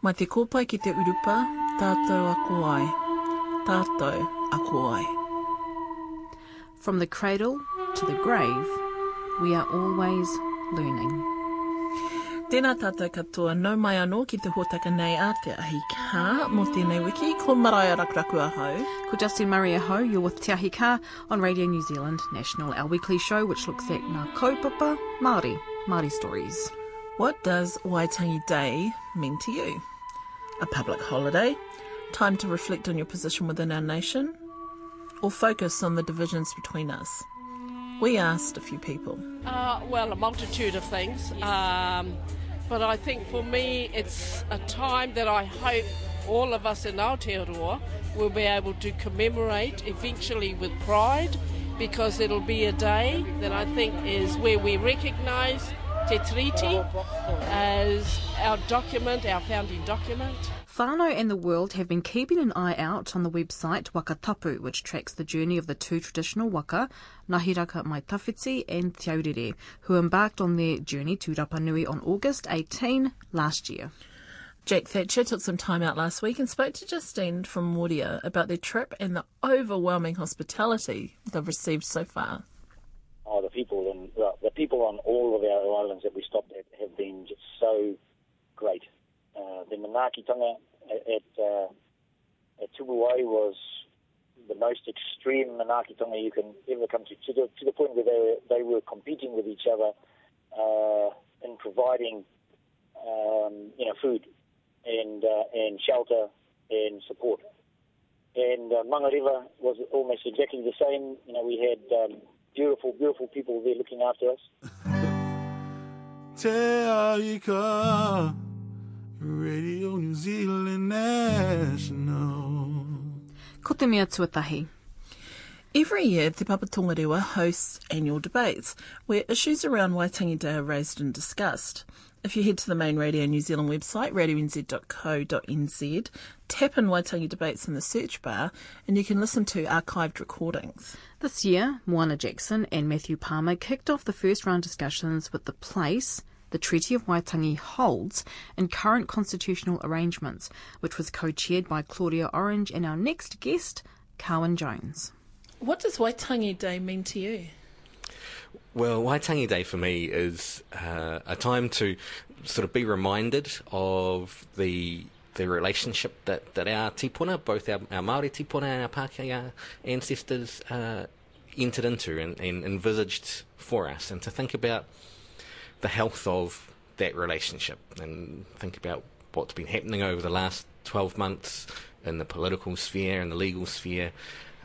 Mai te kōpai ki te urupa, tātou a koai. Tātou a koai. From the cradle to the grave, we are always learning. Tēnā tātou katoa, nau mai anō ki te hōtaka nei a te ahi kā mō tēnei wiki, ko maraia rakuraku a hau. Ko Justin Murray Aho, you're with Te Ahi Kā on Radio New Zealand National, our weekly show which looks at ngā kaupapa Māori, Māori stories. What does Waitangi Day mean to you? A public holiday? Time to reflect on your position within our nation? Or focus on the divisions between us? We asked a few people. Uh, well, a multitude of things. Um, but I think for me, it's a time that I hope all of us in Aotearoa will be able to commemorate eventually with pride because it'll be a day that I think is where we recognise Te Tiriti as our document, our founding document. Fano and the world have been keeping an eye out on the website Waka Tapu, which tracks the journey of the two traditional waka, Ngahiraka Mai Tawhiti and Te Aurere, who embarked on their journey to Rapa Nui on August 18 last year. Jack Thatcher took some time out last week and spoke to Justine from Moorea about their trip and the overwhelming hospitality they've received so far. Oh, the people and well, the people on all of our islands that we stopped at have been just so great. Uh, the Manaakitanga at at, uh, at Tubuai was the most extreme Manaakitanga you can ever come to, to the, to the point where they were, they were competing with each other uh, in providing um, you know food and uh, and shelter and support. And uh, Mangareva was almost exactly the same. You know, we had um, beautiful, beautiful people there looking after us. Te Aika, Radio New Zealand National. Ko te mea tuatahi. Every year, Te Papa Tongarewa hosts annual debates where issues around Waitangi Day are raised and discussed. If you head to the main Radio New Zealand website, radionz.co.nz, tap in Waitangi debates in the search bar and you can listen to archived recordings. This year, Moana Jackson and Matthew Palmer kicked off the first round discussions with the place the Treaty of Waitangi holds in current constitutional arrangements, which was co-chaired by Claudia Orange and our next guest, Carwyn Jones. What does Waitangi Day mean to you? Well, Waitangi Day for me is uh, a time to sort of be reminded of the the relationship that, that our tipuna, both our, our Māori tipuna and our Pākehā ancestors, uh, entered into and, and envisaged for us, and to think about the health of that relationship and think about what's been happening over the last 12 months in the political sphere and the legal sphere,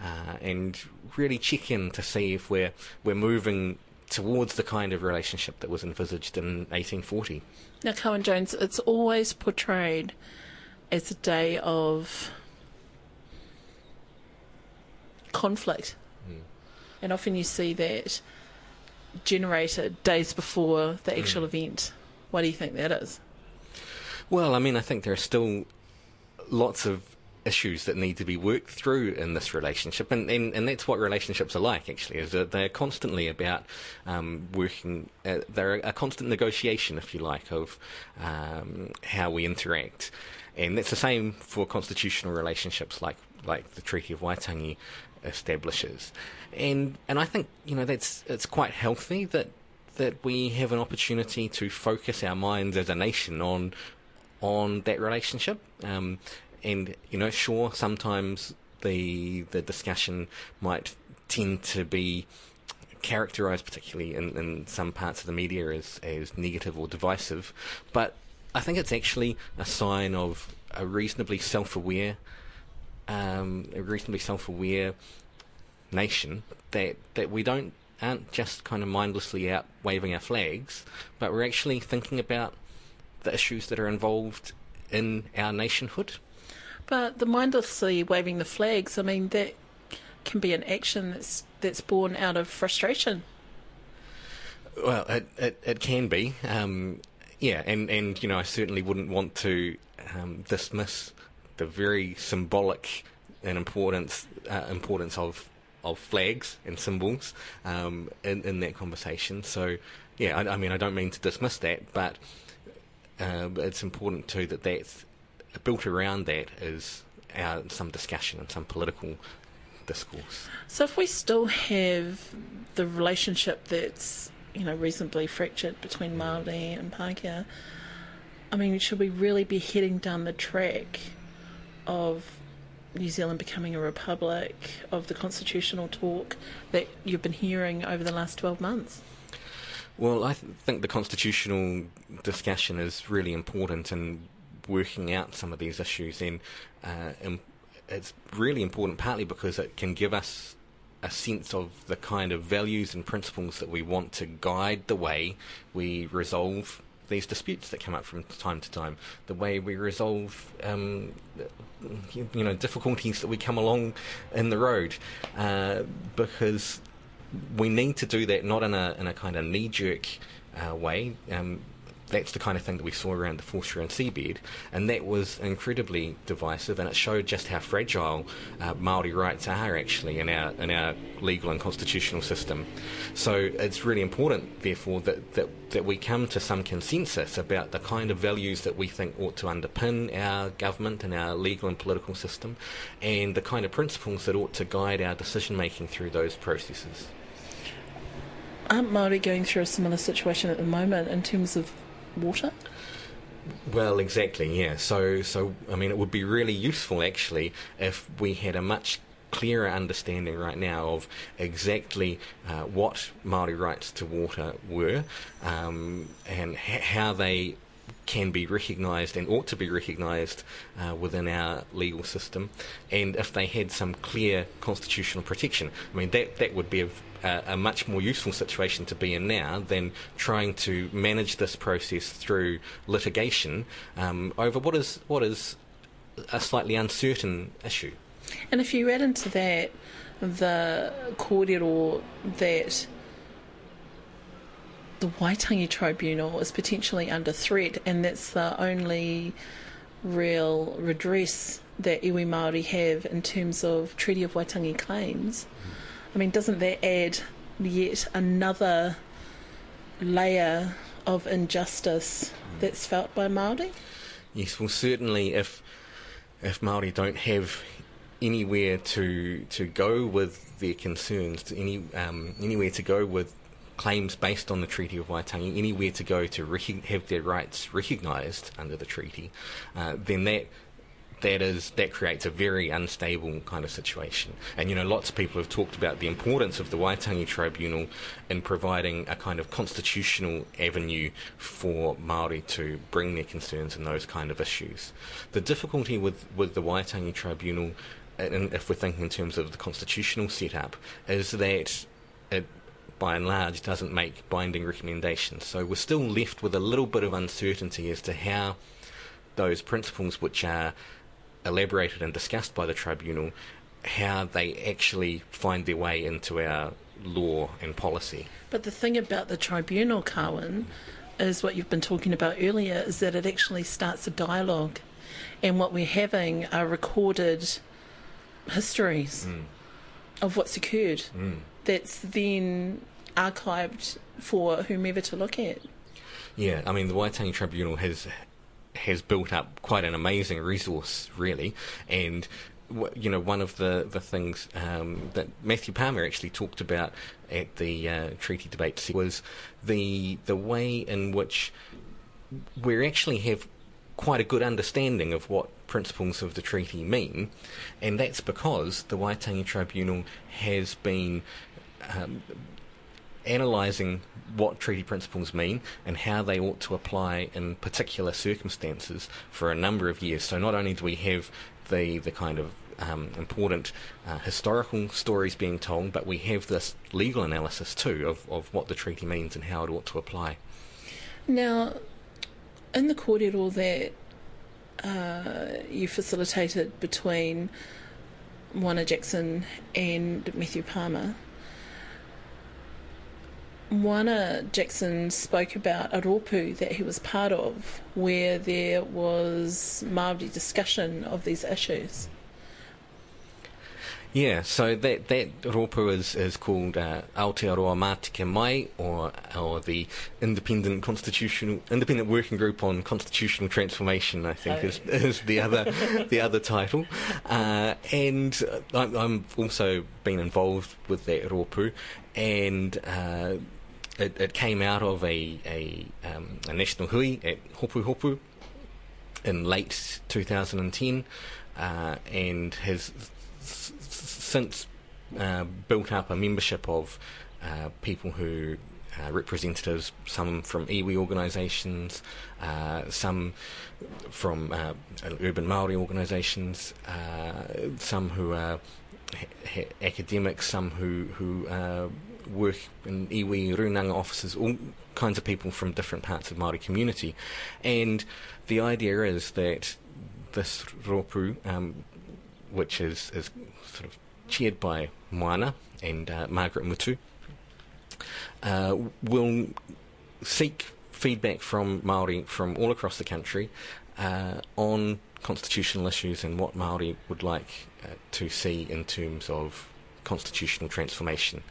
uh, and really check in to see if we're we're moving towards the kind of relationship that was envisaged in 1840. Now, Carwyn Jones, it's always portrayed as a day of conflict. And often you see that generated days before the actual event. Why do you think that is? Well, I mean, I think there are still lots of issues that need to be worked through in this relationship, and, and, and that's what relationships are like. Actually, is that they're constantly about um, working. Uh, they're a constant negotiation, if you like, of um, how we interact, and that's the same for constitutional relationships, like like the Treaty of Waitangi establishes, and and I think you know that's it's quite healthy that that we have an opportunity to focus our minds as a nation on on that relationship. Um, and you know, sure, sometimes the the discussion might tend to be characterized, particularly in, in some parts of the media, as as negative or divisive. But I think it's actually a sign of a reasonably self-aware, um, a reasonably self-aware nation that that we don't aren't just kind of mindlessly out waving our flags, but we're actually thinking about the issues that are involved in our nationhood. But the mindlessly waving the flags, I mean, that can be an action that's that's born out of frustration. Well, it it, it can be, um, yeah, and, and you know I certainly wouldn't want to um, dismiss the very symbolic and importance uh, importance of of flags and symbols um, in in that conversation. So yeah, I, I mean I don't mean to dismiss that, but uh, it's important too that that's built around that is our, some discussion and some political discourse. So if we still have the relationship that's you know reasonably fractured between Maori and Pākehā, I mean, should we really be heading down the track of New Zealand becoming a republic, of the constitutional talk that you've been hearing over the last 12 months? Well, I th- think the constitutional discussion is really important in working out some of these issues, and, uh, it's really important partly because it can give us a sense of the kind of values and principles that we want to guide the way we resolve these disputes that come up from time to time, the way we resolve, um, you, you, know, difficulties that we come along in the road, uh, because we need to do that not in a in a kind of knee jerk uh, way. Um, that's the kind of thing that we saw around the Foreshore and seabed, and that was incredibly divisive, and it showed just how fragile uh, Maori rights are actually in our in our legal and constitutional system. So it's really important, therefore, that, that that we come to some consensus about the kind of values that we think ought to underpin our government and our legal and political system, and the kind of principles that ought to guide our decision making through those processes. Aren't Maori going through a similar situation at the moment in terms of water? Well, exactly, yeah. So, so I mean, it would be really useful actually if we had a much clearer understanding right now of exactly uh, what Maori rights to water were um, and ha- how they can be recognised and ought to be recognised uh, within our legal system, and if they had some clear constitutional protection. I mean, that, that would be a, a, much more useful situation to be in now than trying to manage this process through litigation um, over what is what is a slightly uncertain issue. And if you add into that the kōrero that the Waitangi Tribunal is potentially under threat, and that's the only real redress that iwi Māori have in terms of Treaty of Waitangi claims. I mean, doesn't that add yet another layer of injustice that's felt by Māori? Yes, well, certainly if if Māori don't have anywhere to to go with their concerns, to any um, anywhere to go with claims based on the Treaty of Waitangi, anywhere to go to rec- have their rights recognised under the treaty, uh, then that that is that creates a very unstable kind of situation. And you know, lots of people have talked about the importance of the Waitangi Tribunal in providing a kind of constitutional avenue for Maori to bring their concerns and those kind of issues. The difficulty with with the Waitangi Tribunal, and if we're thinking in terms of the constitutional setup, is that it by and large, doesn't make binding recommendations. So we're still left with a little bit of uncertainty as to how those principles, which are elaborated and discussed by the tribunal, how they actually find their way into our law and policy. But the thing about the tribunal, Carwyn, is what you've been talking about earlier, is that it actually starts a dialogue. And what we're having are recorded histories mm. of what's occurred. Mm that's then archived for whomever to look at. Yeah, I mean the Waitangi Tribunal has has built up quite an amazing resource, really, and you know, one of the the things um, that Matthew Palmer actually talked about at the uh, treaty debate was the the way in which we actually have quite a good understanding of what principles of the treaty mean, and that's because the Waitangi Tribunal has been um, analysing what treaty principles mean and how they ought to apply in particular circumstances for a number of years. So not only do we have the the kind of um, important uh, historical stories being told, but we have this legal analysis too of, of what the treaty means and how it ought to apply. Now, in the kōrero that uh, you facilitated between Moana Jackson and Matthew Palmer, Moana Jackson spoke about a rōpū that he was part of where there was Māori discussion of these issues. Yeah, so that that ropu is, is called uh, Aotearoa Mātike Mai, or or the Independent Constitutional Independent Working Group on Constitutional Transformation. I think Oh. is is the other the other title, uh, and I'm, I'm also been involved with that ropu, and. Uh, it, it came out of a a, um, a national hui at Hopu Hopu in late 2010 uh, and has s- since uh, built up a membership of uh, people who uh, representatives, some from iwi organisations, uh, some from uh, urban Maori organisations, some who are ha- ha- academics, some who who work in iwi runanga offices, all kinds of people from different parts of Maori community, and the idea is that this ropu, um, which is, is sort of chaired by Moana and uh, Margaret Mutu, uh, will seek feedback from Maori from all across the country uh, on constitutional issues and what Maori would like uh, to see in terms of constitutional transformation.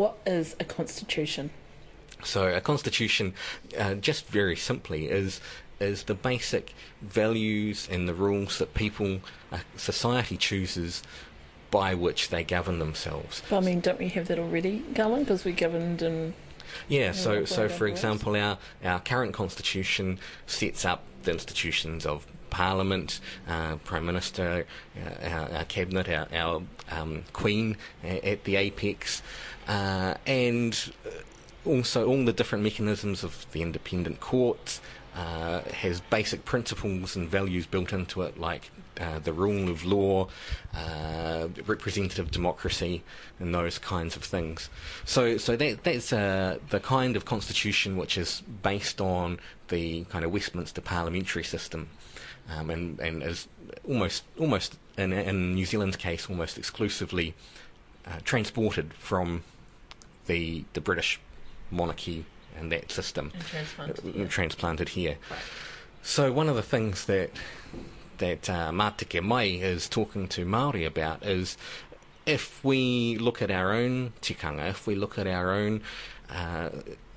What is a constitution? So a constitution, uh, just very simply, is is the basic values and the rules that people, uh, society chooses by which they govern themselves. But I mean, don't we have that already, Garland? Because we governed in. Yeah, so so for example, our our current constitution sets up the institutions of Parliament, uh, Prime Minister, uh, our, our cabinet, our, our um, Queen at the apex, uh, and also all the different mechanisms of the independent courts. Uh, has basic principles and values built into it, like uh, the rule of law, uh, representative democracy, and those kinds of things. So, so that that's uh, the kind of constitution which is based on the kind of Westminster parliamentary system, um, and and is almost almost in, in New Zealand's case almost exclusively uh, transported from the the British monarchy and that system And transplanted uh, here. transplanted here. So one of the things that that uh, Mātike Mai is talking to Maori about is if we look at our own tikanga, if we look at our own uh,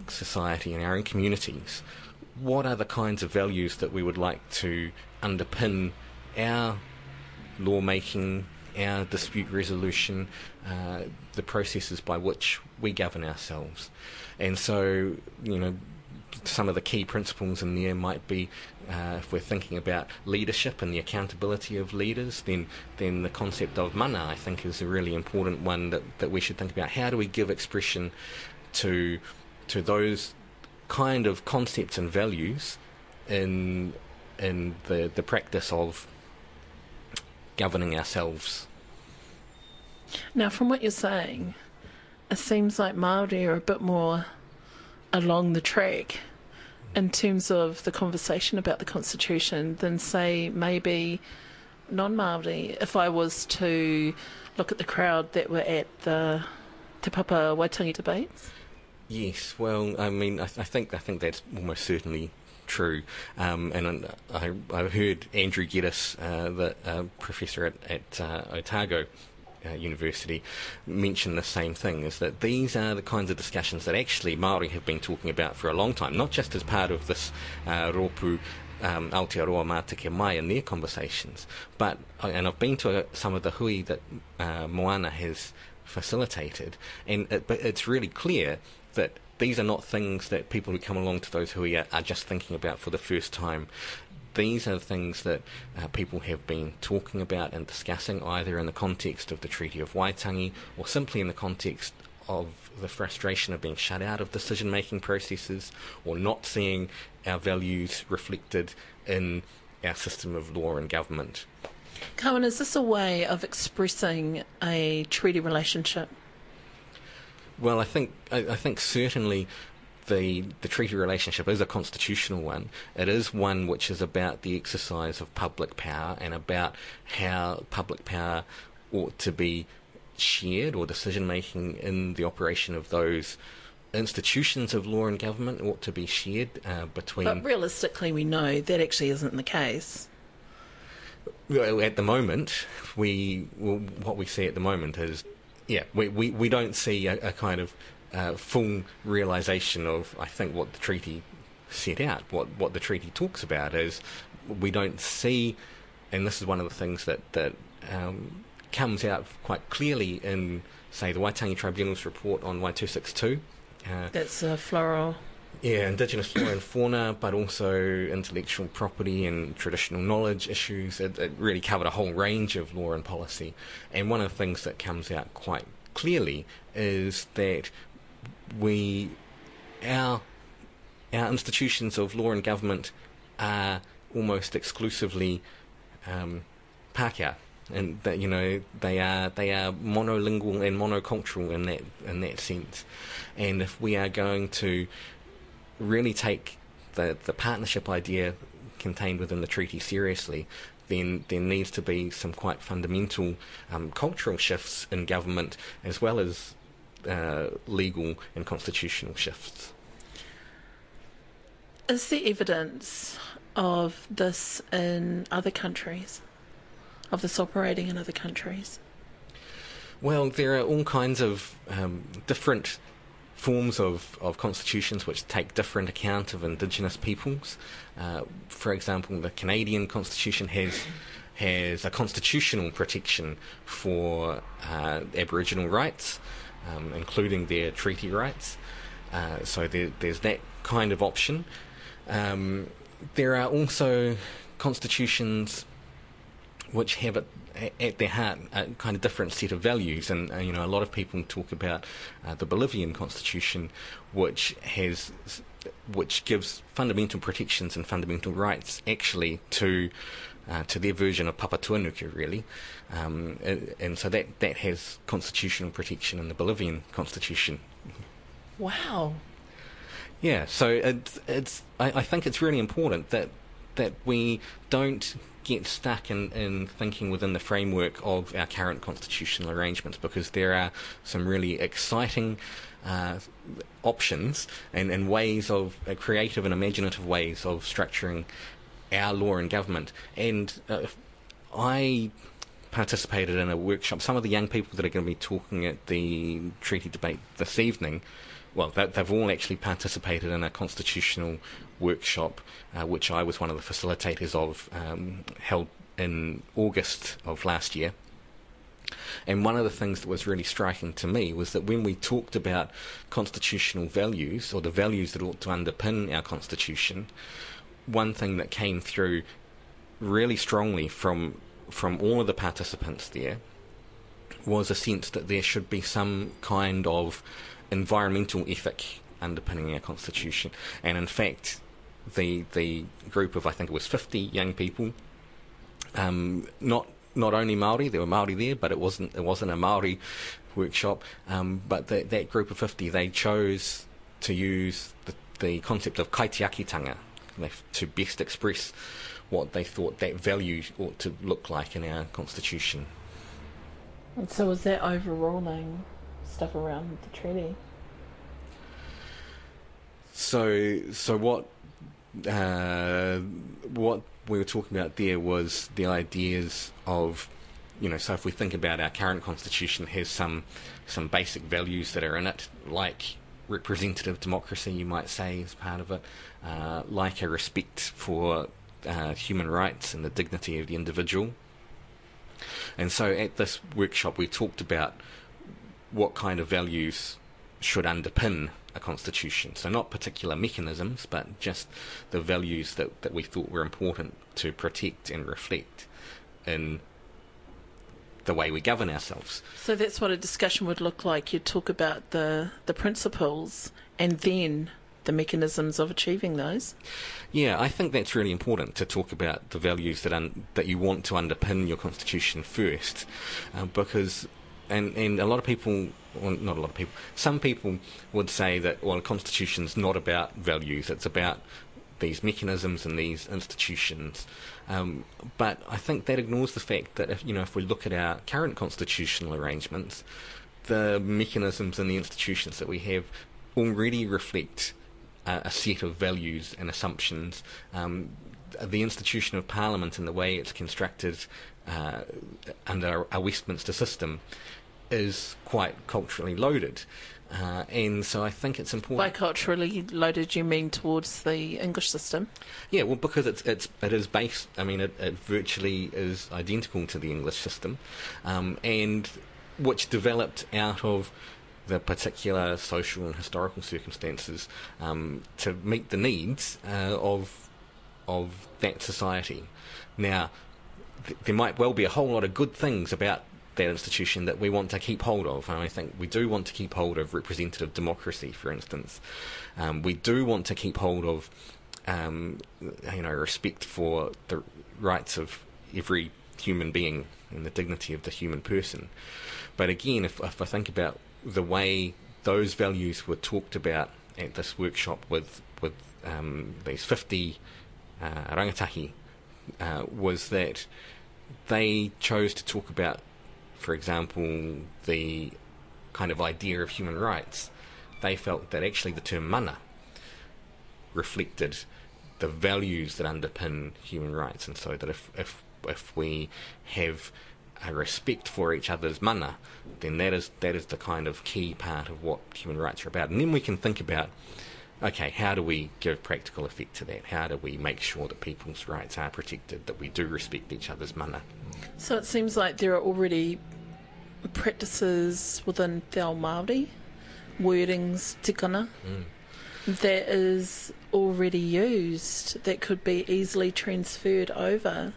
society and our own communities, what are the kinds of values that we would like to underpin our lawmaking, our dispute resolution, uh, the processes by which we govern ourselves. And so, you know, some of the key principles in there might be uh, if we're thinking about leadership and the accountability of leaders, then then the concept of mana I think is a really important one that, that we should think about. How do we give expression to to those kind of concepts and values in in the, the practice of governing ourselves? Now, from what you're saying, it seems like Māori are a bit more along the track in terms of the conversation about the Constitution than, say, maybe non Māori. If I was to look at the crowd that were at the Te Papa Waitangi debates. Yes, well, I mean, I, I think I think that's almost certainly true. Um, and I, I heard Andrew Geddis, uh, the uh, professor at, at uh, Otago uh, University, mention the same thing: is that these are the kinds of discussions that actually Maori have been talking about for a long time, not just as part of this uh, ropu. Um, Aotearoa Mātike Mai in their conversations, but and I've been to uh, some of the hui that uh, Moana has facilitated, and it, but it's really clear that these are not things that people who come along to those who are, are just thinking about for the first time. These are things that uh, people have been talking about and discussing either in the context of the Treaty of Waitangi or simply in the context of the frustration of being shut out of decision making processes or not seeing our values reflected in our system of law and government. Carwyn, is this a way of expressing a treaty relationship? Well, I think I, I think certainly the the treaty relationship is a constitutional one. It is one which is about the exercise of public power and about how public power ought to be shared or decision making in the operation of those institutions of law and government ought to be shared uh, between. But realistically, we know that actually isn't the case. well, at the moment, we well, what we see at the moment is, yeah, we, we, we don't see a, a kind of uh, full realization of, I think, what the treaty set out. What what the treaty talks about is, we don't see, and this is one of the things that that um, comes out quite clearly in, say, the Waitangi Tribunal's report on Wai 262. Uh, That's uh, floral yeah, indigenous flora and fauna, but also intellectual property and traditional knowledge issues. It, it, really covered a whole range of law and policy. And one of the things that comes out quite clearly is that we, our, our institutions of law and government are almost exclusively um, Pākehā and that you know they are they are monolingual and monocultural in that in that sense. And if we are going to really take the, the partnership idea contained within the treaty seriously, then there needs to be some quite fundamental um, cultural shifts in government as well as uh, legal and constitutional shifts. Is there evidence of this in other countries? Of this operating in other countries? Well, there are all kinds of um, different forms of, of constitutions which take different account of Indigenous peoples. Uh, for example, the Canadian Constitution has has a constitutional protection for uh, Aboriginal rights, um, including their treaty rights. Uh, so there, there's that kind of option. Um, there are also constitutions which have it at their heart a kind of different set of values. And uh, you know, a lot of people talk about uh, the Bolivian constitution, which has which gives fundamental protections and fundamental rights actually to uh, to their version of papa Papatuanuku, really. Um, and, and, so that, that has constitutional protection in the Bolivian constitution. Wow. Yeah, so it's, it's I, I think it's really important that that we don't get stuck in, in thinking within the framework of our current constitutional arrangements because there are some really exciting uh, options and, and ways of uh, creative and imaginative ways of structuring our law and government. And uh, I participated in a workshop. Some of the young people that are going to be talking at the treaty debate this evening well, they've all actually participated in a constitutional workshop, uh, which I was one of the facilitators of, um, held in August of last year. And one of the things that was really striking to me was that when we talked about constitutional values, or the values that ought to underpin our constitution, one thing that came through really strongly from from all of the participants there was a sense that there should be some kind of environmental ethic underpinning our constitution. And in fact, the the group of I think it was 50 young people, um, not not only Maori, there were Maori there, but it wasn't it wasn't a Maori workshop. Um, but the, that group of 50, they chose to use the, the concept of kaitiakitanga to best express what they thought that value ought to look like in our constitution. And so was that overruling stuff around the treaty. So, so what uh, what we were talking about there was the ideas of, you know, so if we think about our current constitution has some some basic values that are in it, like representative democracy, you might say, is part of it, uh, like a respect for uh, human rights and the dignity of the individual. And so at this workshop, we talked about what kind of values should underpin a constitution. So not particular mechanisms, but just the values that, that we thought were important to protect and reflect in the way we govern ourselves. So that's what a discussion would look like. You talk about the the principles and then the mechanisms of achieving those. Yeah, I think that's really important to talk about the values that un- that you want to underpin your constitution first, uh, because and and a lot of people, well, not a lot of people, some people would say that well, a constitution's not about values; it's about these mechanisms and these institutions. Um, but I think that ignores the fact that if you know if we look at our current constitutional arrangements, the mechanisms and the institutions that we have already reflect uh, a set of values and assumptions. Um, the institution of Parliament and the way it's constructed uh, under a Westminster system is quite culturally loaded. Uh, and so I think it's important. By culturally loaded, you mean towards the English system? Yeah, well, because it's it's it is based. I mean, it, it virtually is identical to the English system, um, and which developed out of the particular social and historical circumstances um, to meet the needs uh, of of that society. Now, th- there might well be a whole lot of good things about that institution that we want to keep hold of. And I think we do want to keep hold of representative democracy, for instance. Um, we do want to keep hold of, um, you know, respect for the rights of every human being and the dignity of the human person. But again, if, if I think about the way those values were talked about at this workshop with with um, these 50 uh, rangatahi, uh, was that they chose to talk about for example, the kind of idea of human rights, they felt that actually the term mana reflected the values that underpin human rights, and so that if if if we have a respect for each other's mana, then that is that is the kind of key part of what human rights are about, and then we can think about. Okay, how do we give practical effect to that? How do we make sure that people's rights are protected, that we do respect each other's mana? So it seems like there are already practices within Te Ao Māori, wordings, tikanga, mm. that is already used that could be easily transferred over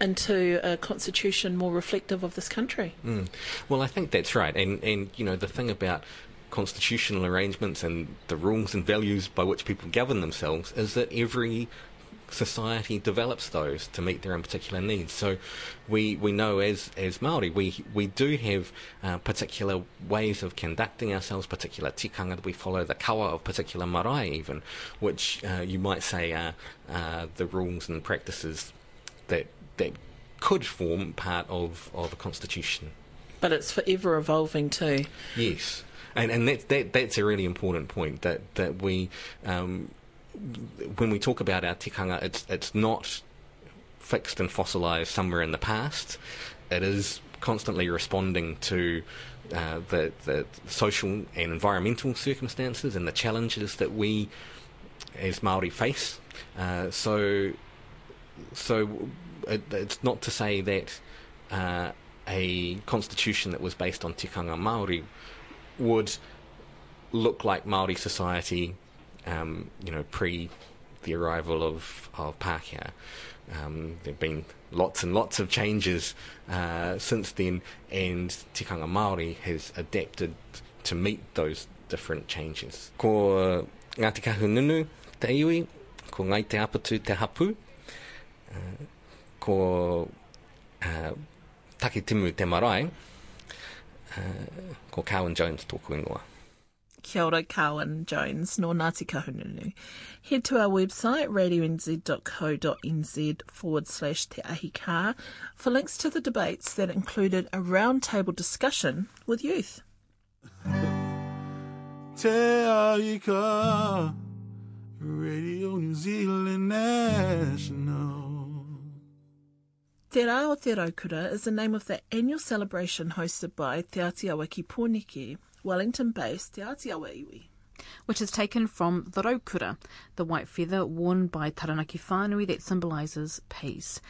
into a constitution more reflective of this country. Mm. Well, I think that's right. And, and, you know, the thing about constitutional arrangements and the rules and values by which people govern themselves is that every society develops those to meet their own particular needs. So we, we know as, as Māori, we, we do have uh, particular ways of conducting ourselves, particular tikanga that we follow, the kawa of particular marae even, which uh, you might say are uh, the rules and practices that, that could form part of, of a constitution. But it's forever evolving too. Yes. And, and that, that, that's a really important point that, that we um, when we talk about our tikanga, it's it's not fixed and fossilised somewhere in the past. It is constantly responding to uh, the the social and environmental circumstances and the challenges that we as Maori face. Uh, so so it, it's not to say that uh, a constitution that was based on tikanga Maori would look like Maori society um, you know, pre the arrival of, of Pākehā. Um, there have been lots and lots of changes uh, since then, and Tikanga Māori has adapted to meet those different changes. Ko Ngāti Kahungunu te iwi, ko Ngai te Apatu te Hapu, uh, ko uh, Takitimu te Marae, uh, ko Carwyn Jones tōku ingoa. Kia ora, Carwyn Jones, no Ngāti Kahungunu. Head to our website, radionz.co.nz forward slash te ahi for links to the debates that included a roundtable discussion with youth. Te ahi kaa, Radio New Zealand National. Te Rā o Te Raukura is the name of the annual celebration hosted by Te Atiawa ki Pōneke, Wellington-based Te Atiawa Iwi. Which is taken from the raukura, the white feather worn by Taranaki whānui that symbolises peace.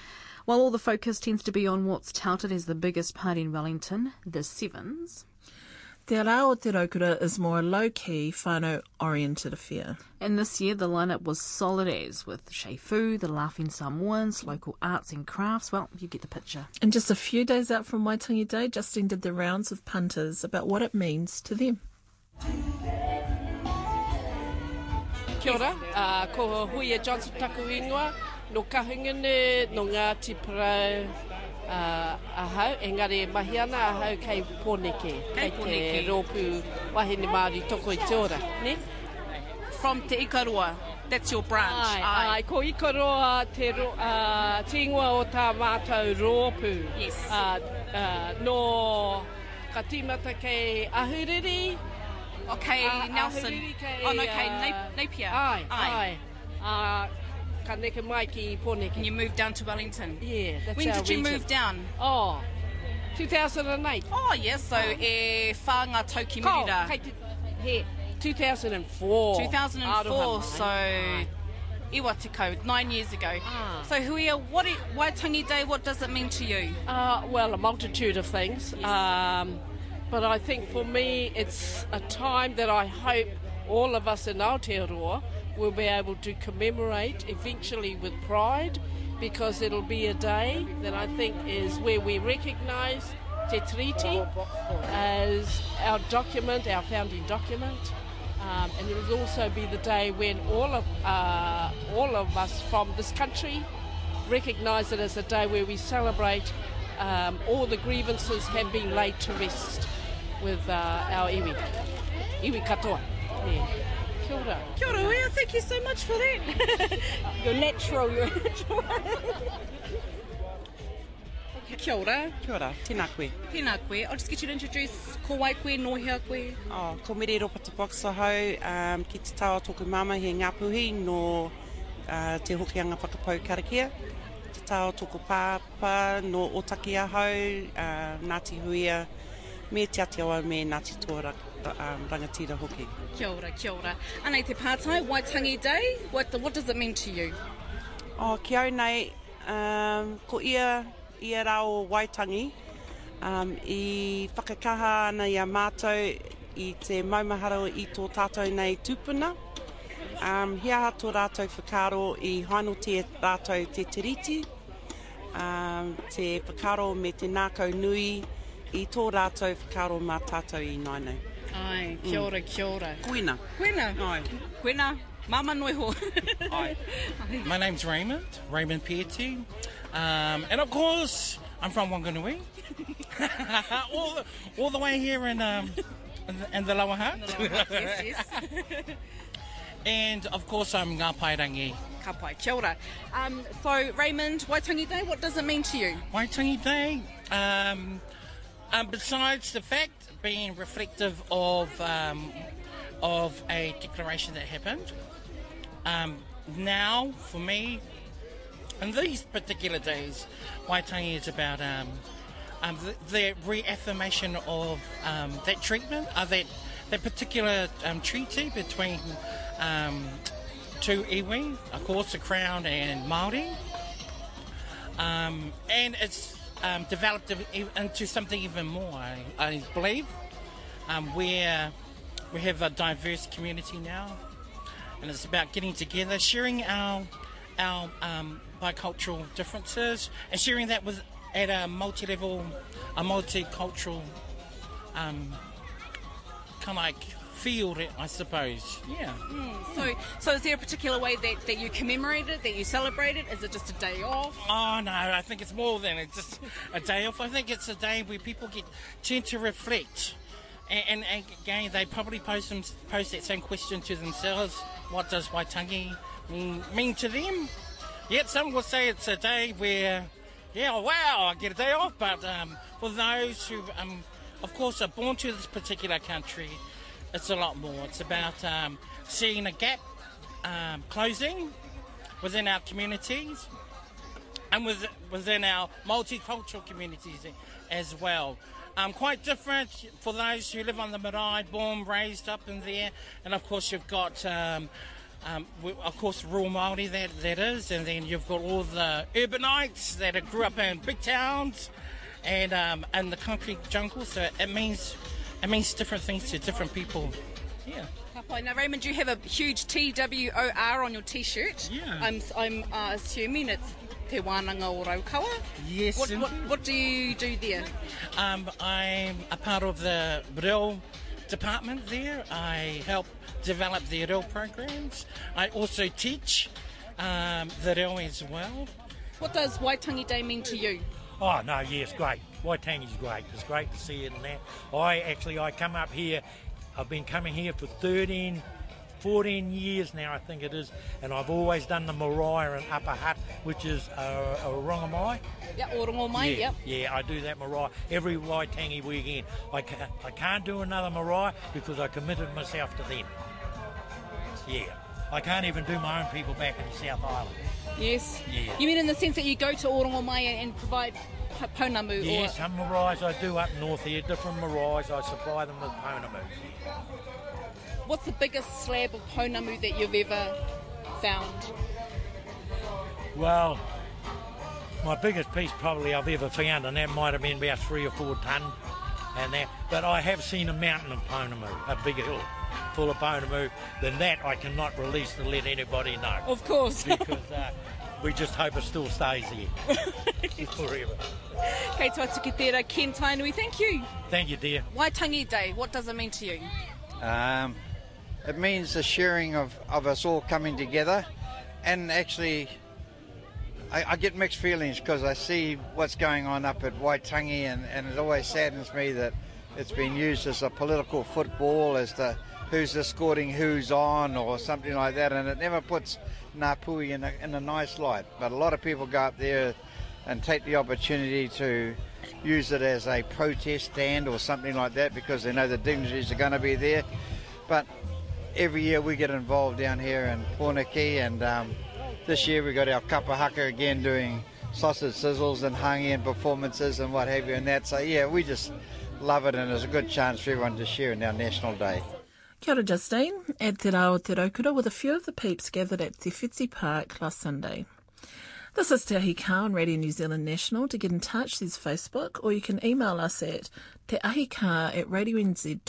While all the focus tends to be on what's touted as the biggest party in Wellington, the Sevens, Te Rā o Te Raukura is more a low-key, whānau-oriented affair. And this year the lineup was solid as, with Che Fu, the Laughing Samoans, local arts and crafts, well, you get the picture. And just a few days out from Waitangi Day, Justine did the rounds with punters about what it means to them. Kia ora, uh, ko Huia Johnson taku ingoa, no Kahungunu no Ngāti Parau uh, ahau, engari mahi ana ahau kei pōneke, kei te rōpū wahine Māori toko i te ora, ne? From Te Ikarua, that's your branch. Ai, ai, ko Ikaroa te, ro, uh, te ingoa o tā mātou rōpū. Yes. Uh, uh, no ka tīmata kei ahuriri. Okay, Ah, Nelson. ahuriri kei, oh, no, okay, uh, Nap- Napier. Ai, Ai. ai. Uh, ka neke mai ki Pōneke. And you moved down to Wellington. Yeah, that's When our did you region. move down? Oh, 2008. Oh, yes. So, e whānga tauki mirira. Ko, kei te, he, 2004. 2004, Aroha so mai. iwa te kau, nine years ago. Ah. So Huia, what i, Waitangi Day, what does it mean to you? Uh, well, a multitude of things. Um, but I think for me, it's a time that I hope all of us in Aotearoa will be able to commemorate eventually with pride because it'll be a day that I think is where we recognise Te Tiriti as our document, our founding document. Um, and it will also be the day when all of uh, all of us from this country recognise it as a day where we celebrate um, all the grievances have been laid to rest with uh, our iwi, iwi katoa. Yeah. Kia ora. Kia ora, Huia, thank you so much for that. you're natural, you're natural. Kia ora, Kia ora, tēnā koe. tēnā koe. I'll just get you to introduce ko wai koe, no hea koe. Oh, ko mere ropa te boxa hau, um, ki te tawa tōku mama he Ngāpuhi no uh, te hokianga whakapau karakia. Te tawa tōku pāpa no Otaki ahau, uh, Ngāti Huia, me Te Atiawa me Ngāti Tōra um, rangatira hoki. Kia ora, kia ora. Anei te pātai, Waitangi Day, what, what does it mean to you? Oh, ki au nei, um, ko ia, ia rao Waitangi, um, i whakakaha ana i a mātou i te maumahara i tō tātou nei tūpuna. Um, hia ha tō rātou whakaro i haino te rātou te tiriti, um, te whakaro me te nākau nui i tō rātou whakaro mā tātou i nainau. Ai, kia ora, kia ora. Kuina. Kwena. Ai. Kwena, mama noi ho. Hi. My name's Raymond, Raymond Piety. Um, and of course, I'm from Wanganui. all, the, all the way here in, um, in, the, in the lower heart. yes, yes. and of course, I'm Ngā Pairangi. Ka pai, kia ora. Um, so, Raymond, Waitangi Day, what does it mean to you? Waitangi Day, um, um, besides the fact being reflective of um, of a declaration that happened, um, now for me, in these particular days, Waitangi is about um, um, the, the reaffirmation of um, that treatment, uh, that that particular treaty between two iwi, of course, the Crown and Maori and it's um, developed into something even more. I, I believe um, where we have a diverse community now, and it's about getting together, sharing our our um, bicultural differences, and sharing that with at a multi-level, a multicultural um, kind of like field, I suppose. Yeah. So, so is there a particular way that, that you commemorate it, that you celebrate it? Is it just a day off? Oh no, I think it's more than it's just a day off. I think it's a day where people get tend to reflect, and, and, and again they probably pose them, pose that same question to themselves: What does Waitangi mean, mean to them? Yet some will say it's a day where, yeah, oh, wow, I get a day off. But um, for those who, um, of course, are born to this particular country, it's a lot more. It's about um, seeing a gap um, closing within our communities and with, within our multicultural communities as well. Um, quite different for those who live on the marae, born, raised up in there, and of course you've got, um, um, of course, rural Māori that that is, and then you've got all the urbanites that grew up in big towns and um, and the concrete jungle. So it means it means different things to different people. Yeah. Now, Raymond, do you have a huge TWOR on your t-shirt. Yeah. I'm, I'm uh, assuming it's Te Wānanga o Raukawa. Yes, What, what, what do you do there? Um, I'm a part of the Reo department there. I help develop the Reo programs. I also teach um, the Reo as well. What does Waitangi Day mean to you? Oh no, yes, great. Waitangi's great. It's great to see it and that. I actually I come up here. I've been coming here for 13, 14 years now, I think it is, and I've always done the marae and Upper Hutt, which is a, a Rongamai. Yeah, Orongo Mai, yeah, yep. yeah, I do that marae every Waitangi weekend. I can't, I can't do another marae because I committed myself to them. Yeah. I can't even do my own people back in the South Island. Yes. Yeah. You mean in the sense that you go to Orongo and provide pounamu? Yeah, or... some maraes I do up north here, different maraes, I supply them with pounamu. What's the biggest slab of pounamu that you've ever found? Well, my biggest piece probably I've ever found, and that might have been about three or four ton, and that. But I have seen a mountain of pounamu, a big hill full of pounamu. Then that I cannot release to let anybody know. Of course. because uh, we just hope it still stays here forever. Kei Tuatuki Tera, Ken Tainui, thank you. Thank you, dear. Waitangi Day, what does it mean to you? Um, it means the sharing of, of us all coming together, and actually, I, I get mixed feelings because I see what's going on up at Waitangi, and, and it always saddens me that it's been used as a political football as to who's escorting who's on or something like that, and it never puts Ngāpuhi in a, in a nice light. But a lot of people go up there and take the opportunity to use it as a protest stand or something like that because they know the dignitaries are going to be there. But every year we get involved down here in Poneke, and um, this year we got our kapahaka again doing sausage sizzles and hang-in performances and what have you and that. So yeah, we just love it and it's a good chance for everyone to share in our National Day. Kia ora, Justine. At Te Ra o Te Raukura with a few of the peeps gathered at Te Whiti Park last Sunday. This is Te Ahi Kaa on Radio New Zealand National. To get in touch, there's Facebook, or you can email us at teahika at radionz.co.nz.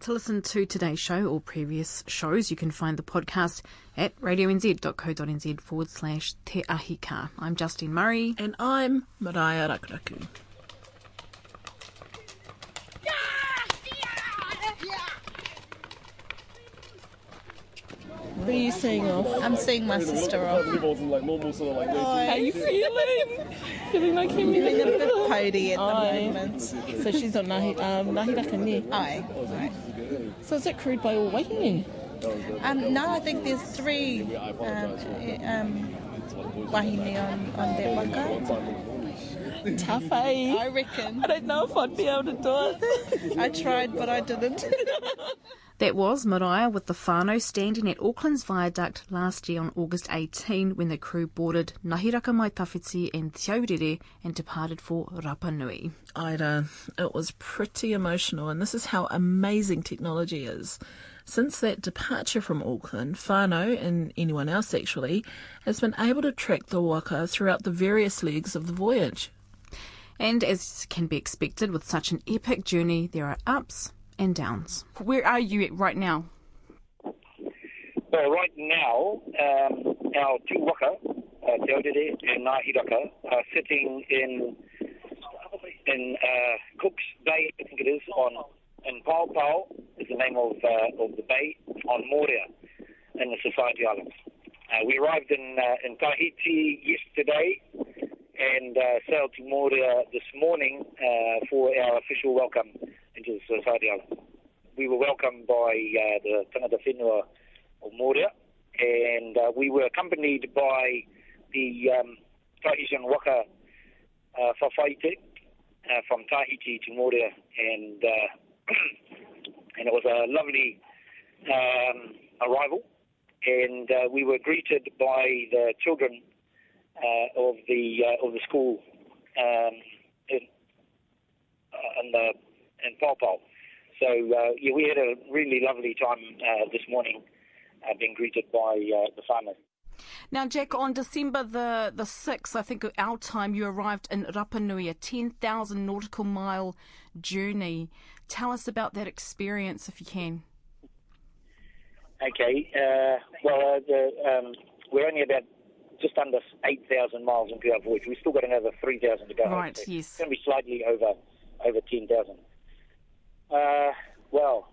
To listen to today's show or previous shows, you can find the podcast at radionz.co.nz forward slash Te I'm Justine Murray. And I'm Maraea Rakuraku. Who are you seeing off? I'm seeing my sister off. How are you feeling? feeling like him? Feeling a bit pody at the Aye. moment. So she's on Nahi, um, Nahi Rakani. Aye. Aye. So is it crewed by all Waihingi? Um, no, I think there's three um, eh, um, wahine on, on that waka. Tough, eh? I reckon. I don't know if I'd be able to do it. I tried, but I didn't. That was Maraea with the whānau standing at Auckland's Viaduct last year on August 18 when the crew boarded Ngahiraka Mai Tawhiti and Te Aurere and departed for Rapa Nui. Ida, it was pretty emotional, and this is how amazing technology is. Since that departure from Auckland, whānau, and anyone else actually, has been able to track the waka throughout the various legs of the voyage. And as can be expected with such an epic journey, there are ups and downs. Where are you right now? Well, right now, um, our two waka, uh, Te Aurere and Ngāhiraka, are sitting in in uh, Cook's Bay, I think it is, on in Pau Pau is the name of uh, of the bay on Moorea in the Society Islands. Uh, we arrived in uh, in Tahiti yesterday and uh, sailed to Moorea this morning uh, for our official welcome into the Society. We were welcomed by uh, the Tangata Whenua of Moorea, and uh, we were accompanied by the um, Tahitian Waka uh, uh, from Tahiti to Moorea, and uh, and it was a lovely um, arrival. And uh, we were greeted by the children uh, of the of the school um, in, in the in Paupau. So uh, yeah, we had a really lovely time uh, this morning, uh, being greeted by uh, the farmers. Now, Jack, on December the, the 6th, I think our time, you arrived in Rapa Nui, a 10,000 nautical mile journey. Tell us about that experience if you can. Okay. Uh, well, uh, the, um, we're only about just under 8,000 miles into our voyage. We've still got another 3,000 to go. Right, So yes. It's going to be slightly over over 10,000. Uh, well,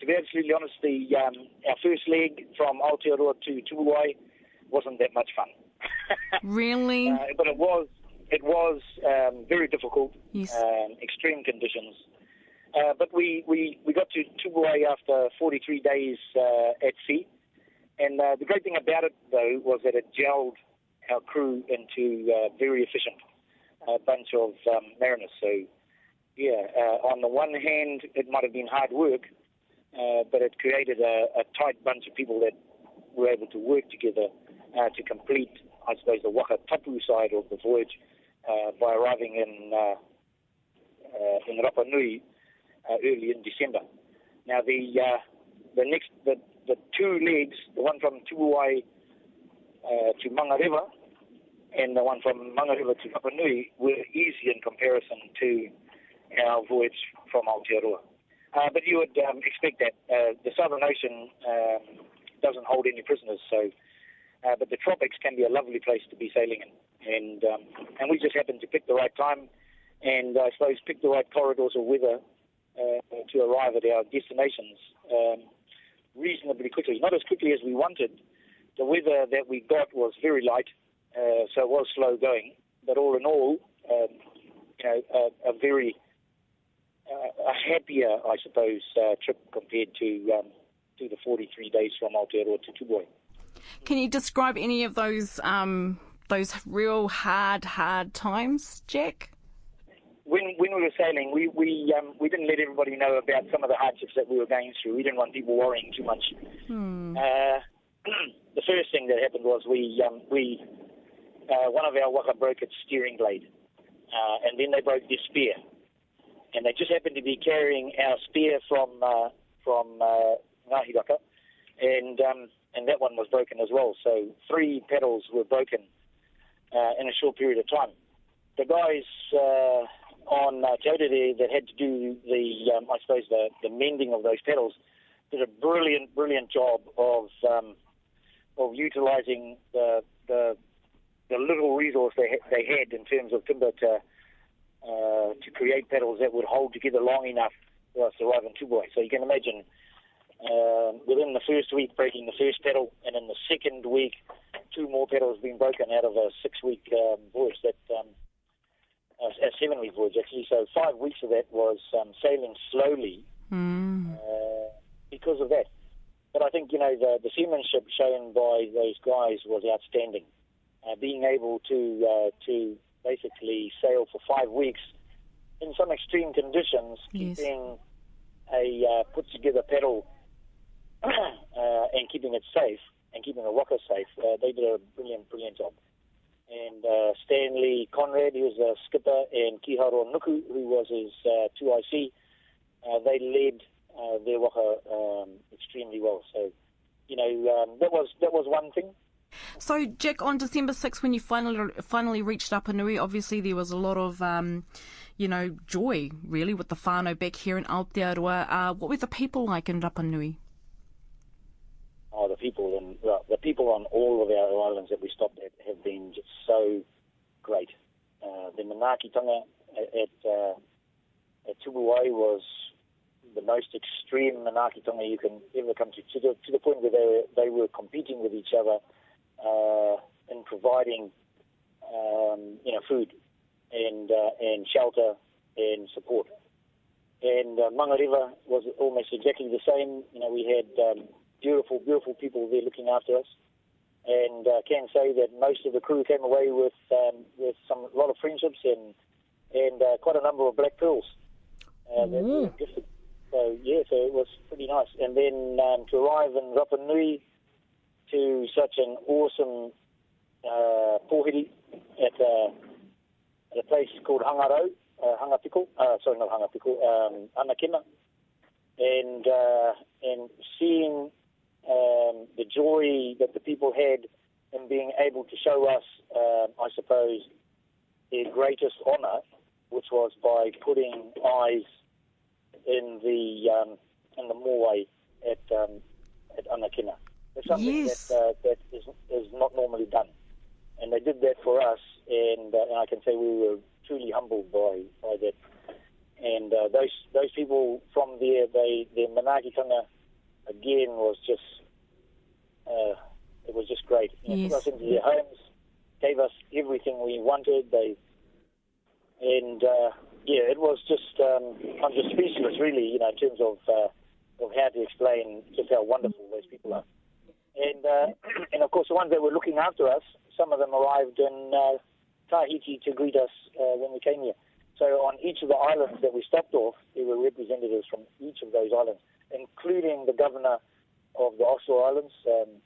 to be absolutely honest, the um, our first leg from Aotearoa to Tubuai wasn't that much fun. Really? Uh, but it was it was um, very difficult, Yes. um, extreme conditions. Uh, but we, we, we got to Tubuai after 43 days uh, at sea. And uh, the great thing about it, though, was that it gelled our crew into a very efficient uh, bunch of um, mariners. So, yeah, uh, on the one hand, it might have been hard work, uh, but it created a, a tight bunch of people that were able to work together uh, to complete, I suppose, the Waka Tapu side of the voyage uh, by arriving in uh, uh, in Rapa Nui early in December. Now the the next the, the two legs, the one from Tubuai to Mangareva and the one from Mangareva to Rapa Nui were easy in comparison to our voyage from Aotearoa. Uh, but you would um, expect that. Uh, the Southern Ocean um, doesn't hold any prisoners, so uh, but the tropics can be a lovely place to be sailing in, and um, and we just happened to pick the right time, and I suppose pick the right corridors of weather uh, to arrive at our destinations um, reasonably quickly. Not as quickly as we wanted. The weather that we got was very light, uh, so it was slow going. But all in all, um, you know, a, a very a happier, I suppose, uh, trip compared to um, to the 43 days from Aotearoa to Tubuai. Can you describe any of those um, those real hard, hard times, Jack? When when we were sailing, we we um, we didn't let everybody know about some of the hardships that we were going through. We didn't want people worrying too much. Hmm. Uh, the first thing that happened was we um, we uh, one of our waka broke its steering blade, uh, and then they broke their spear, and they just happened to be carrying our spear from uh, from uh, Ngahi Waka, and um, and that one was broken as well. So three pedals were broken uh, in a short period of time. The guys uh, on uh, Te Aurere that had to do the, um, I suppose, the, the mending of those pedals did a brilliant, brilliant job of um, of utilising the, the the little resource they ha- they had in terms of timber to uh, to create pedals that would hold together long enough for us to arrive in Tubuai. So you can imagine um, within the first week breaking the first pedal, and in the second week, two more pedals being broken out of a six-week um, voyage. That um, a, a seven-week voyage actually. So five weeks of that was um, sailing slowly Mm. uh, because of that. But I think you know the, the seamanship shown by those guys was outstanding. Uh, being able to uh, to basically sail for five weeks in some extreme conditions, Yes. keeping a uh, put together pedal uh, and keeping it safe and keeping the rocker safe. Uh, they did a brilliant, brilliant job. And uh, Stanley Conrad, who was a skipper, and Kiharo Nuku, who was his uh, 2IC, uh, they led uh, their waka um, extremely well. So, you know, um, that was that was one thing. So, Jack, on December 6th, when you finally finally reached Rapa Nui, obviously there was a lot of, um, you know, joy, really, with the whānau back here in Aotearoa. Uh, what were the people like in Rapa Nui? Oh, the people and well, the people on all of our islands that we stopped at have been just so great. Uh, the Manaakitanga at uh, at Tubuai was the most extreme Manaakitanga you can ever come to, to the, to the point where they were, they were competing with each other in providing, um, you know, food and uh, and shelter and support. And uh, Mangareva was almost exactly the same. You know, we had um, beautiful, beautiful people there looking after us, and uh, can say that most of the crew came away with um, with some a lot of friendships and and uh, quite a number of black pearls uh, Ooh. So yeah, so it was pretty nice. And then um, to arrive in Rapa Nui to such an awesome uh, pohiri at, uh, at a place called Hangarau, uh, Hangapiko, uh, sorry, not Hangapiko, um, Anakena, and uh, and seeing um, the joy that the people had in being able to show us, um I suppose, their greatest honour, which was by putting eyes in the um, in the moai at um, at Anakena. It's something Yes. that uh, that is is not normally done, and they did that for us, and, uh, and I can say we were truly humbled by by that. And uh, those those people from there, they their Manaakitanga again was just uh, it was just great. You know, Yes. Took us into their homes, gave us everything we wanted. They and uh, yeah, it was just um, I'm just speechless, really. You know, in terms of uh, of how to explain just how wonderful those people are. And uh, and of course, the ones that were looking after us, some of them arrived in uh, Tahiti to greet us uh, when we came here. So on each of the islands that we stopped off, there were representatives from each of those islands, including the governor of the offshore islands, um,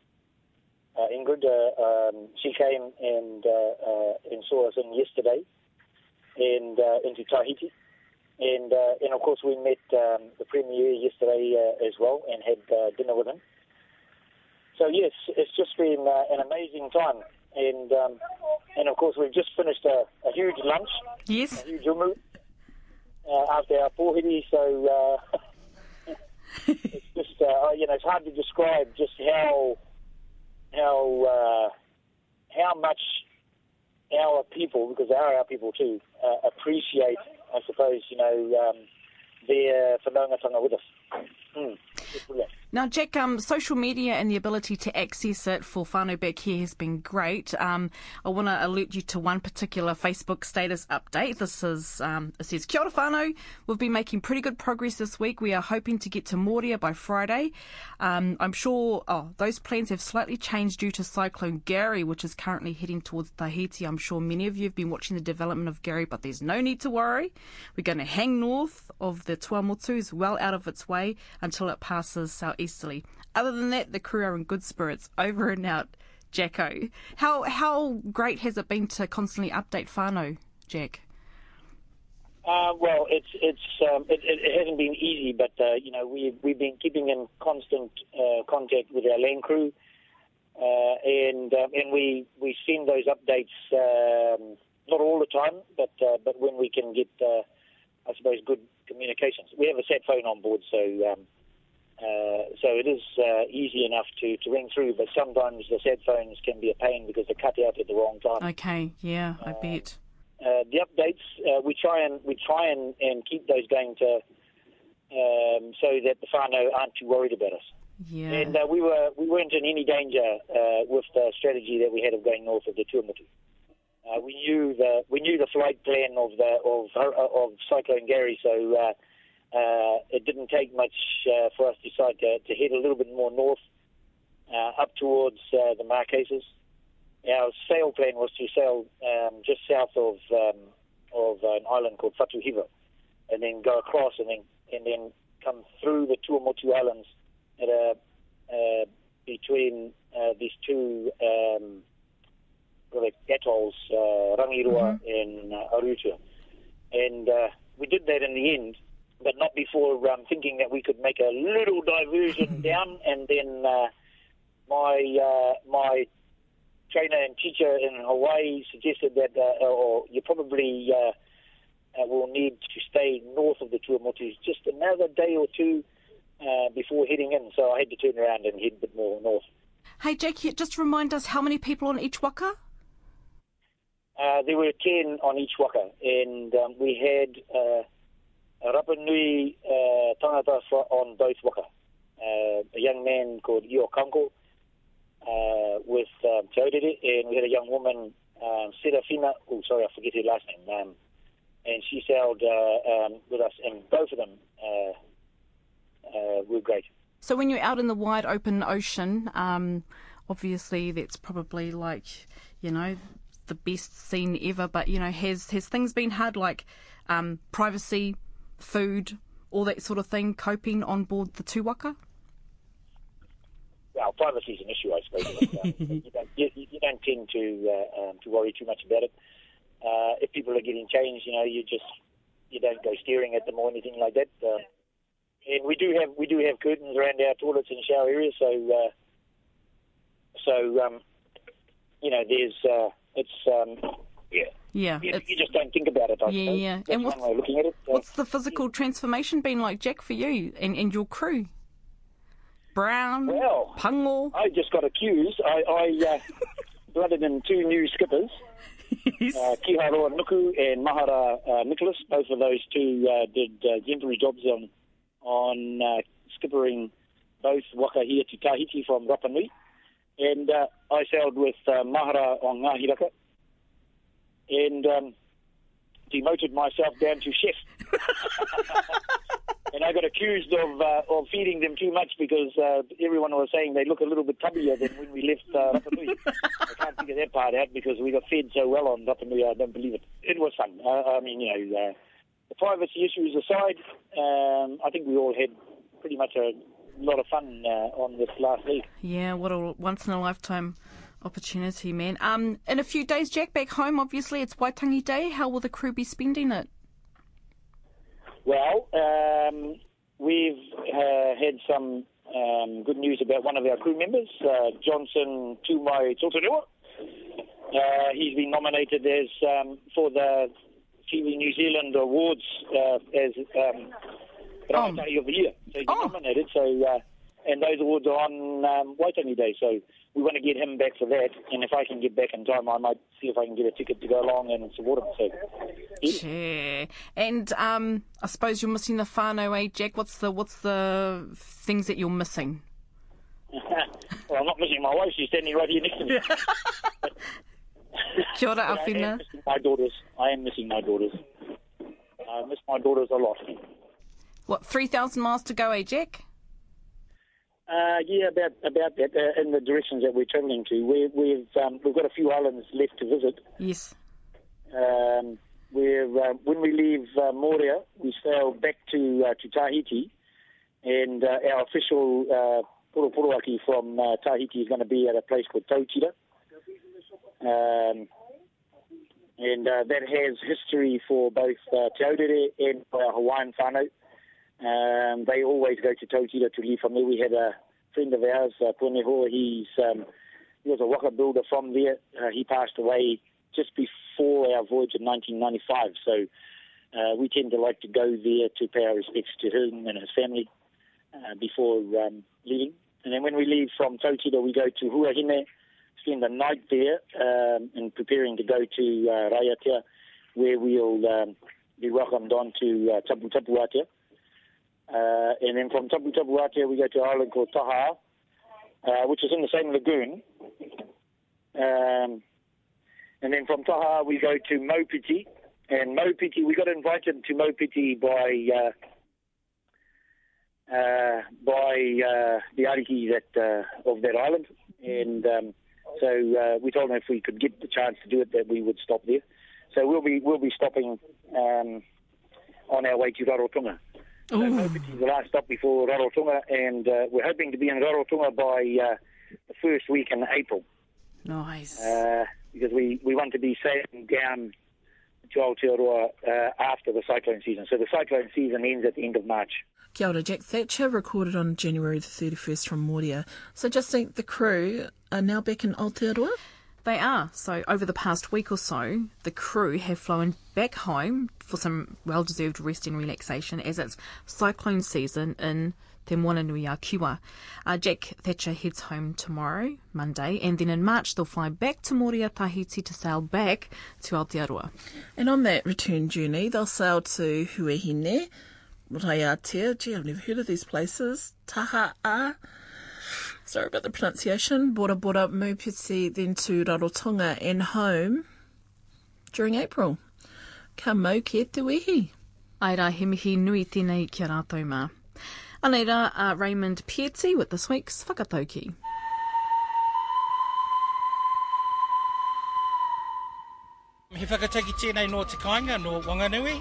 uh, Ingrid. Uh, um, she came and uh, uh, and saw us in yesterday, and into Tahiti, and and of course we met um, the premier yesterday as well and had dinner with him. So yes, it's just been uh, an amazing time, and um, and of course we've just finished a, a huge lunch, Yes. a huge umu uh, after our pohiri. So uh, it's just uh, you know it's hard to describe just how how uh, how much our people, because they are our people too, uh, appreciate, I suppose, you know, um, their whanaungatanga with us. Mm. Now, Jack, um, social media and the ability to access it for whānau back here has been great. Um, I want to alert you to one particular Facebook status update. This is, um, it says, Kia ora whānau. We've been making pretty good progress this week. We are hoping to get to Moorea by Friday. Um, I'm sure, oh, those plans have slightly changed due to Cyclone Gary, which is currently heading towards Tahiti. I'm sure many of you have been watching the development of Gary, but there's no need to worry. We're going to hang north of the Tuamotus, well out of its way, until it passes southeasterly. Other than that, the crew are in good spirits. Over and out, Jacko. How how great has it been to constantly update whānau, Jack? Uh, well, it's it's um, it, it, it hasn't been easy, but uh, you know we've we've been keeping in constant uh, contact with our land crew, uh, and um, and we we send those updates um, not all the time, but uh, but when we can get uh, I suppose good communications. We have a sat phone on board, so um, uh, so it is uh, easy enough to, to ring through. But sometimes the sat phones can be a pain because they're cut out at the wrong time. Okay, yeah, I bet. Uh, the updates uh, we try and we try and, and keep those going to um, so that the whānau aren't too worried about us. Yeah. And uh, we were we weren't in any danger uh, with the strategy that we had of going north of the Tuamotu. Uh, we knew the we knew the flight plan of the of of Cyclone Gary, so uh, uh, it didn't take much uh, for us to decide to, to head a little bit more north, uh, up towards uh, the Marquesas. Our sail plan was to sail um, just south of um, of an island called Fatuhiva, and then go across, and then and then come through the Tuamotu Islands at a uh, between uh, these two. Um, atolls, uh, Rangiroa and uh, Arutua. And uh, we did that in the end, but not before um, thinking that we could make a little diversion down. And then uh, my uh, my trainer and teacher in Hawaii suggested that uh, or you probably uh, uh, will need to stay north of the Tuamotus just another day or two uh, before heading in. So I had to turn around and head a bit more north. Hey, you- just remind us how many people on each waka? Uh, there were 10 on each waka, and um, we had uh, Rapa Nui uh, tangata on both waka. Uh, a young man called Io Kanko uh, with um, Te Aurere, and we had a young woman, um, Serafina, oh, sorry, I forget her last name, um, and she sailed uh, um, with us, and both of them uh, uh, were great. So when you're out in the wide open ocean, um, obviously that's probably like, you know, the best scene ever. But you know, has has things been hard, like um, privacy, food, all that sort of thing, coping on board the Tuwaka? well, privacy is an issue, I suppose. you, don't, you, you don't tend to uh, um, to worry too much about it. Uh, if people are getting changed, you know, you just you don't go staring at them or anything like that. Uh, and we do have we do have curtains around our toilets and shower areas, so uh, so um, you know, there's uh, it's um, yeah. Yeah, You, you just don't think about it. I Yeah, suppose. yeah. That's And what's- looking at it. Uh, What's the physical transformation been like, Jack, for you and, and your crew? Brown, Well, pungo. I just got accused. I, I uh, blooded in two new skippers, uh, Kiharoa Nuku and Mahara uh, Nicholas. Both of those two uh, did uh, exemplary jobs on on uh, skippering both waka here to Tahiti from Rapa Nui. And uh, I sailed with uh, Mahara on Ngāhi Raka and um, demoted myself down to chef. and I got accused of uh, of feeding them too much because uh, everyone was saying they look a little bit tubbier than when we left uh, Rapa Nui. I can't figure that part out because we got fed so well on Rapa Nui, I don't believe it. it was fun. Uh, I mean, you know, uh, the privacy issues aside, um, I think we all had pretty much a lot of fun uh, on this last week. Yeah, what a once in a lifetime opportunity, man. Um, in a few days, Jack, back home, obviously, it's Waitangi Day. How will the crew be spending it? Well, um, we've uh, had some um, good news about one of our crew members, uh, Johnson Tumai Totonua. Uh, he's been nominated as um, for the TV New Zealand Awards uh, as um, Rangatahi of the Year. So he's been Oh. nominated. So, uh, and those awards are on um, Waitangi Day. So we want to get him back for that. And if I can get back in time, I might see if I can get a ticket to go along and support him. So, yeah. Yeah. And um, I suppose you're missing the whānau, eh, Jack? What's the what's the things that you're missing? well, I'm not missing my wife. She's standing right here next to me. Kia ora, But I am Awhina. missing my daughters. I am missing my daughters. I miss my daughters a lot. What, 3,000 miles to go, eh, Jack? Uh, yeah, about about that. Uh, in the directions that we're travelling to, we, we've um, we've got a few islands left to visit. Yes. Um, we're uh, when we leave uh, Moorea, we sail back to uh, to Tahiti, and uh, our official uh, poroporoaki from uh, Tahiti is going to be at a place called Tautira. Um, and uh, that has history for both uh, Te Aurere and our Hawaiian whānau. Um, they always go to Tautira to leave from there. We had a friend of ours, uh, Punehoa, he's, um, he was a waka builder from there. Uh, he passed away just before our voyage in 1995. So uh, we tend to like to go there to pay our respects to him and his family uh, before um, leaving. And then when we leave from Tautira, we go to Huahine, spend the night there um, and preparing to go to uh, Raiatea, where we'll um, be welcomed on to uh, Taputapuatea. Uh, and then from Taputapuatea, we go to an island called Taha, uh, which is in the same lagoon. Um, and then from Taha, we go to Maupiti. And Maupiti, we got invited to Maupiti by uh, uh, by uh, the ariki that uh, of that island, and um, so uh, we told them if we could get the chance to do it, that we would stop there. So we'll be we'll be stopping um, on our way to Rarotonga. So Maupiti is the last stop before Rarotonga, and uh, we're hoping to be in Rarotonga by uh, the first week in April Nice. uh, because we, we want to be sailing down to Aotearoa uh, after the cyclone season. So the cyclone season ends at the end of March. Kia ora, Jack Thatcher recorded on January the 31st from Moorea. So Justine, the crew are now back in Aotearoa? They are. So, over the past week or so, the crew have flown back home for some well deserved rest and relaxation as it's cyclone season in Te Moananui Kiwa. Uh, Jack Thatcher heads home tomorrow, Monday, and then in March they'll fly back to Moorea Tahiti to sail back to Aotearoa. And on that return journey, they'll sail to Huahine, Raiatea. Gee, I've never heard of these places. Taha'a. Sorry about the pronunciation. Bora Bora Mupiti, then to Rarotonga and home during April. Ka mau ke te wehi. Ai rā, he mihi nui tēnei kia rātou mā. Anei rā, uh, Raymond Pietzi with this week's Whakatauki. He whakataki tēnei no te kāinga, no Wanganui.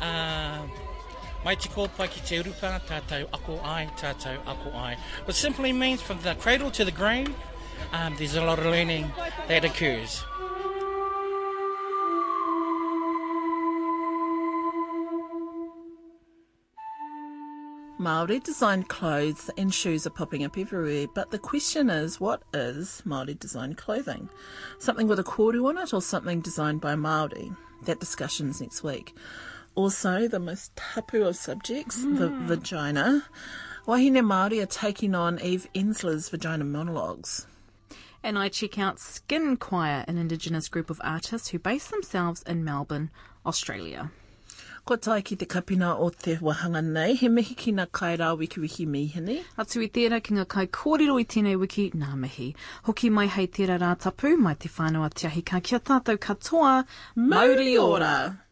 Uh, mai te kōpai ki te urupa, tātou ako ai, tātou ako ai. Which simply means from the cradle to the grave, um, there's a lot of learning that occurs. Maori designed clothes and shoes are popping up everywhere, but the question is, what is Maori designed clothing? Something with a koru on it, or something designed by Maori? That discussion's next week. Also, the most tapu of subjects, the vagina. Wahine Maori are taking on Eve Ensler's vagina monologues. And I check out Skin Choir, an Indigenous group of artists who base themselves in Melbourne, Australia. Ko tai ki te kapina o te wahanga nei, he mihi ki ngā kairā wiki wiki mihini. Atu i tērā ki ngā kai kōrero i tēnei wiki, nā mihi. Hoki mai hei tērā rā tapu, mai te whānau atiahi ka kia tātou katoa, Mauri ora!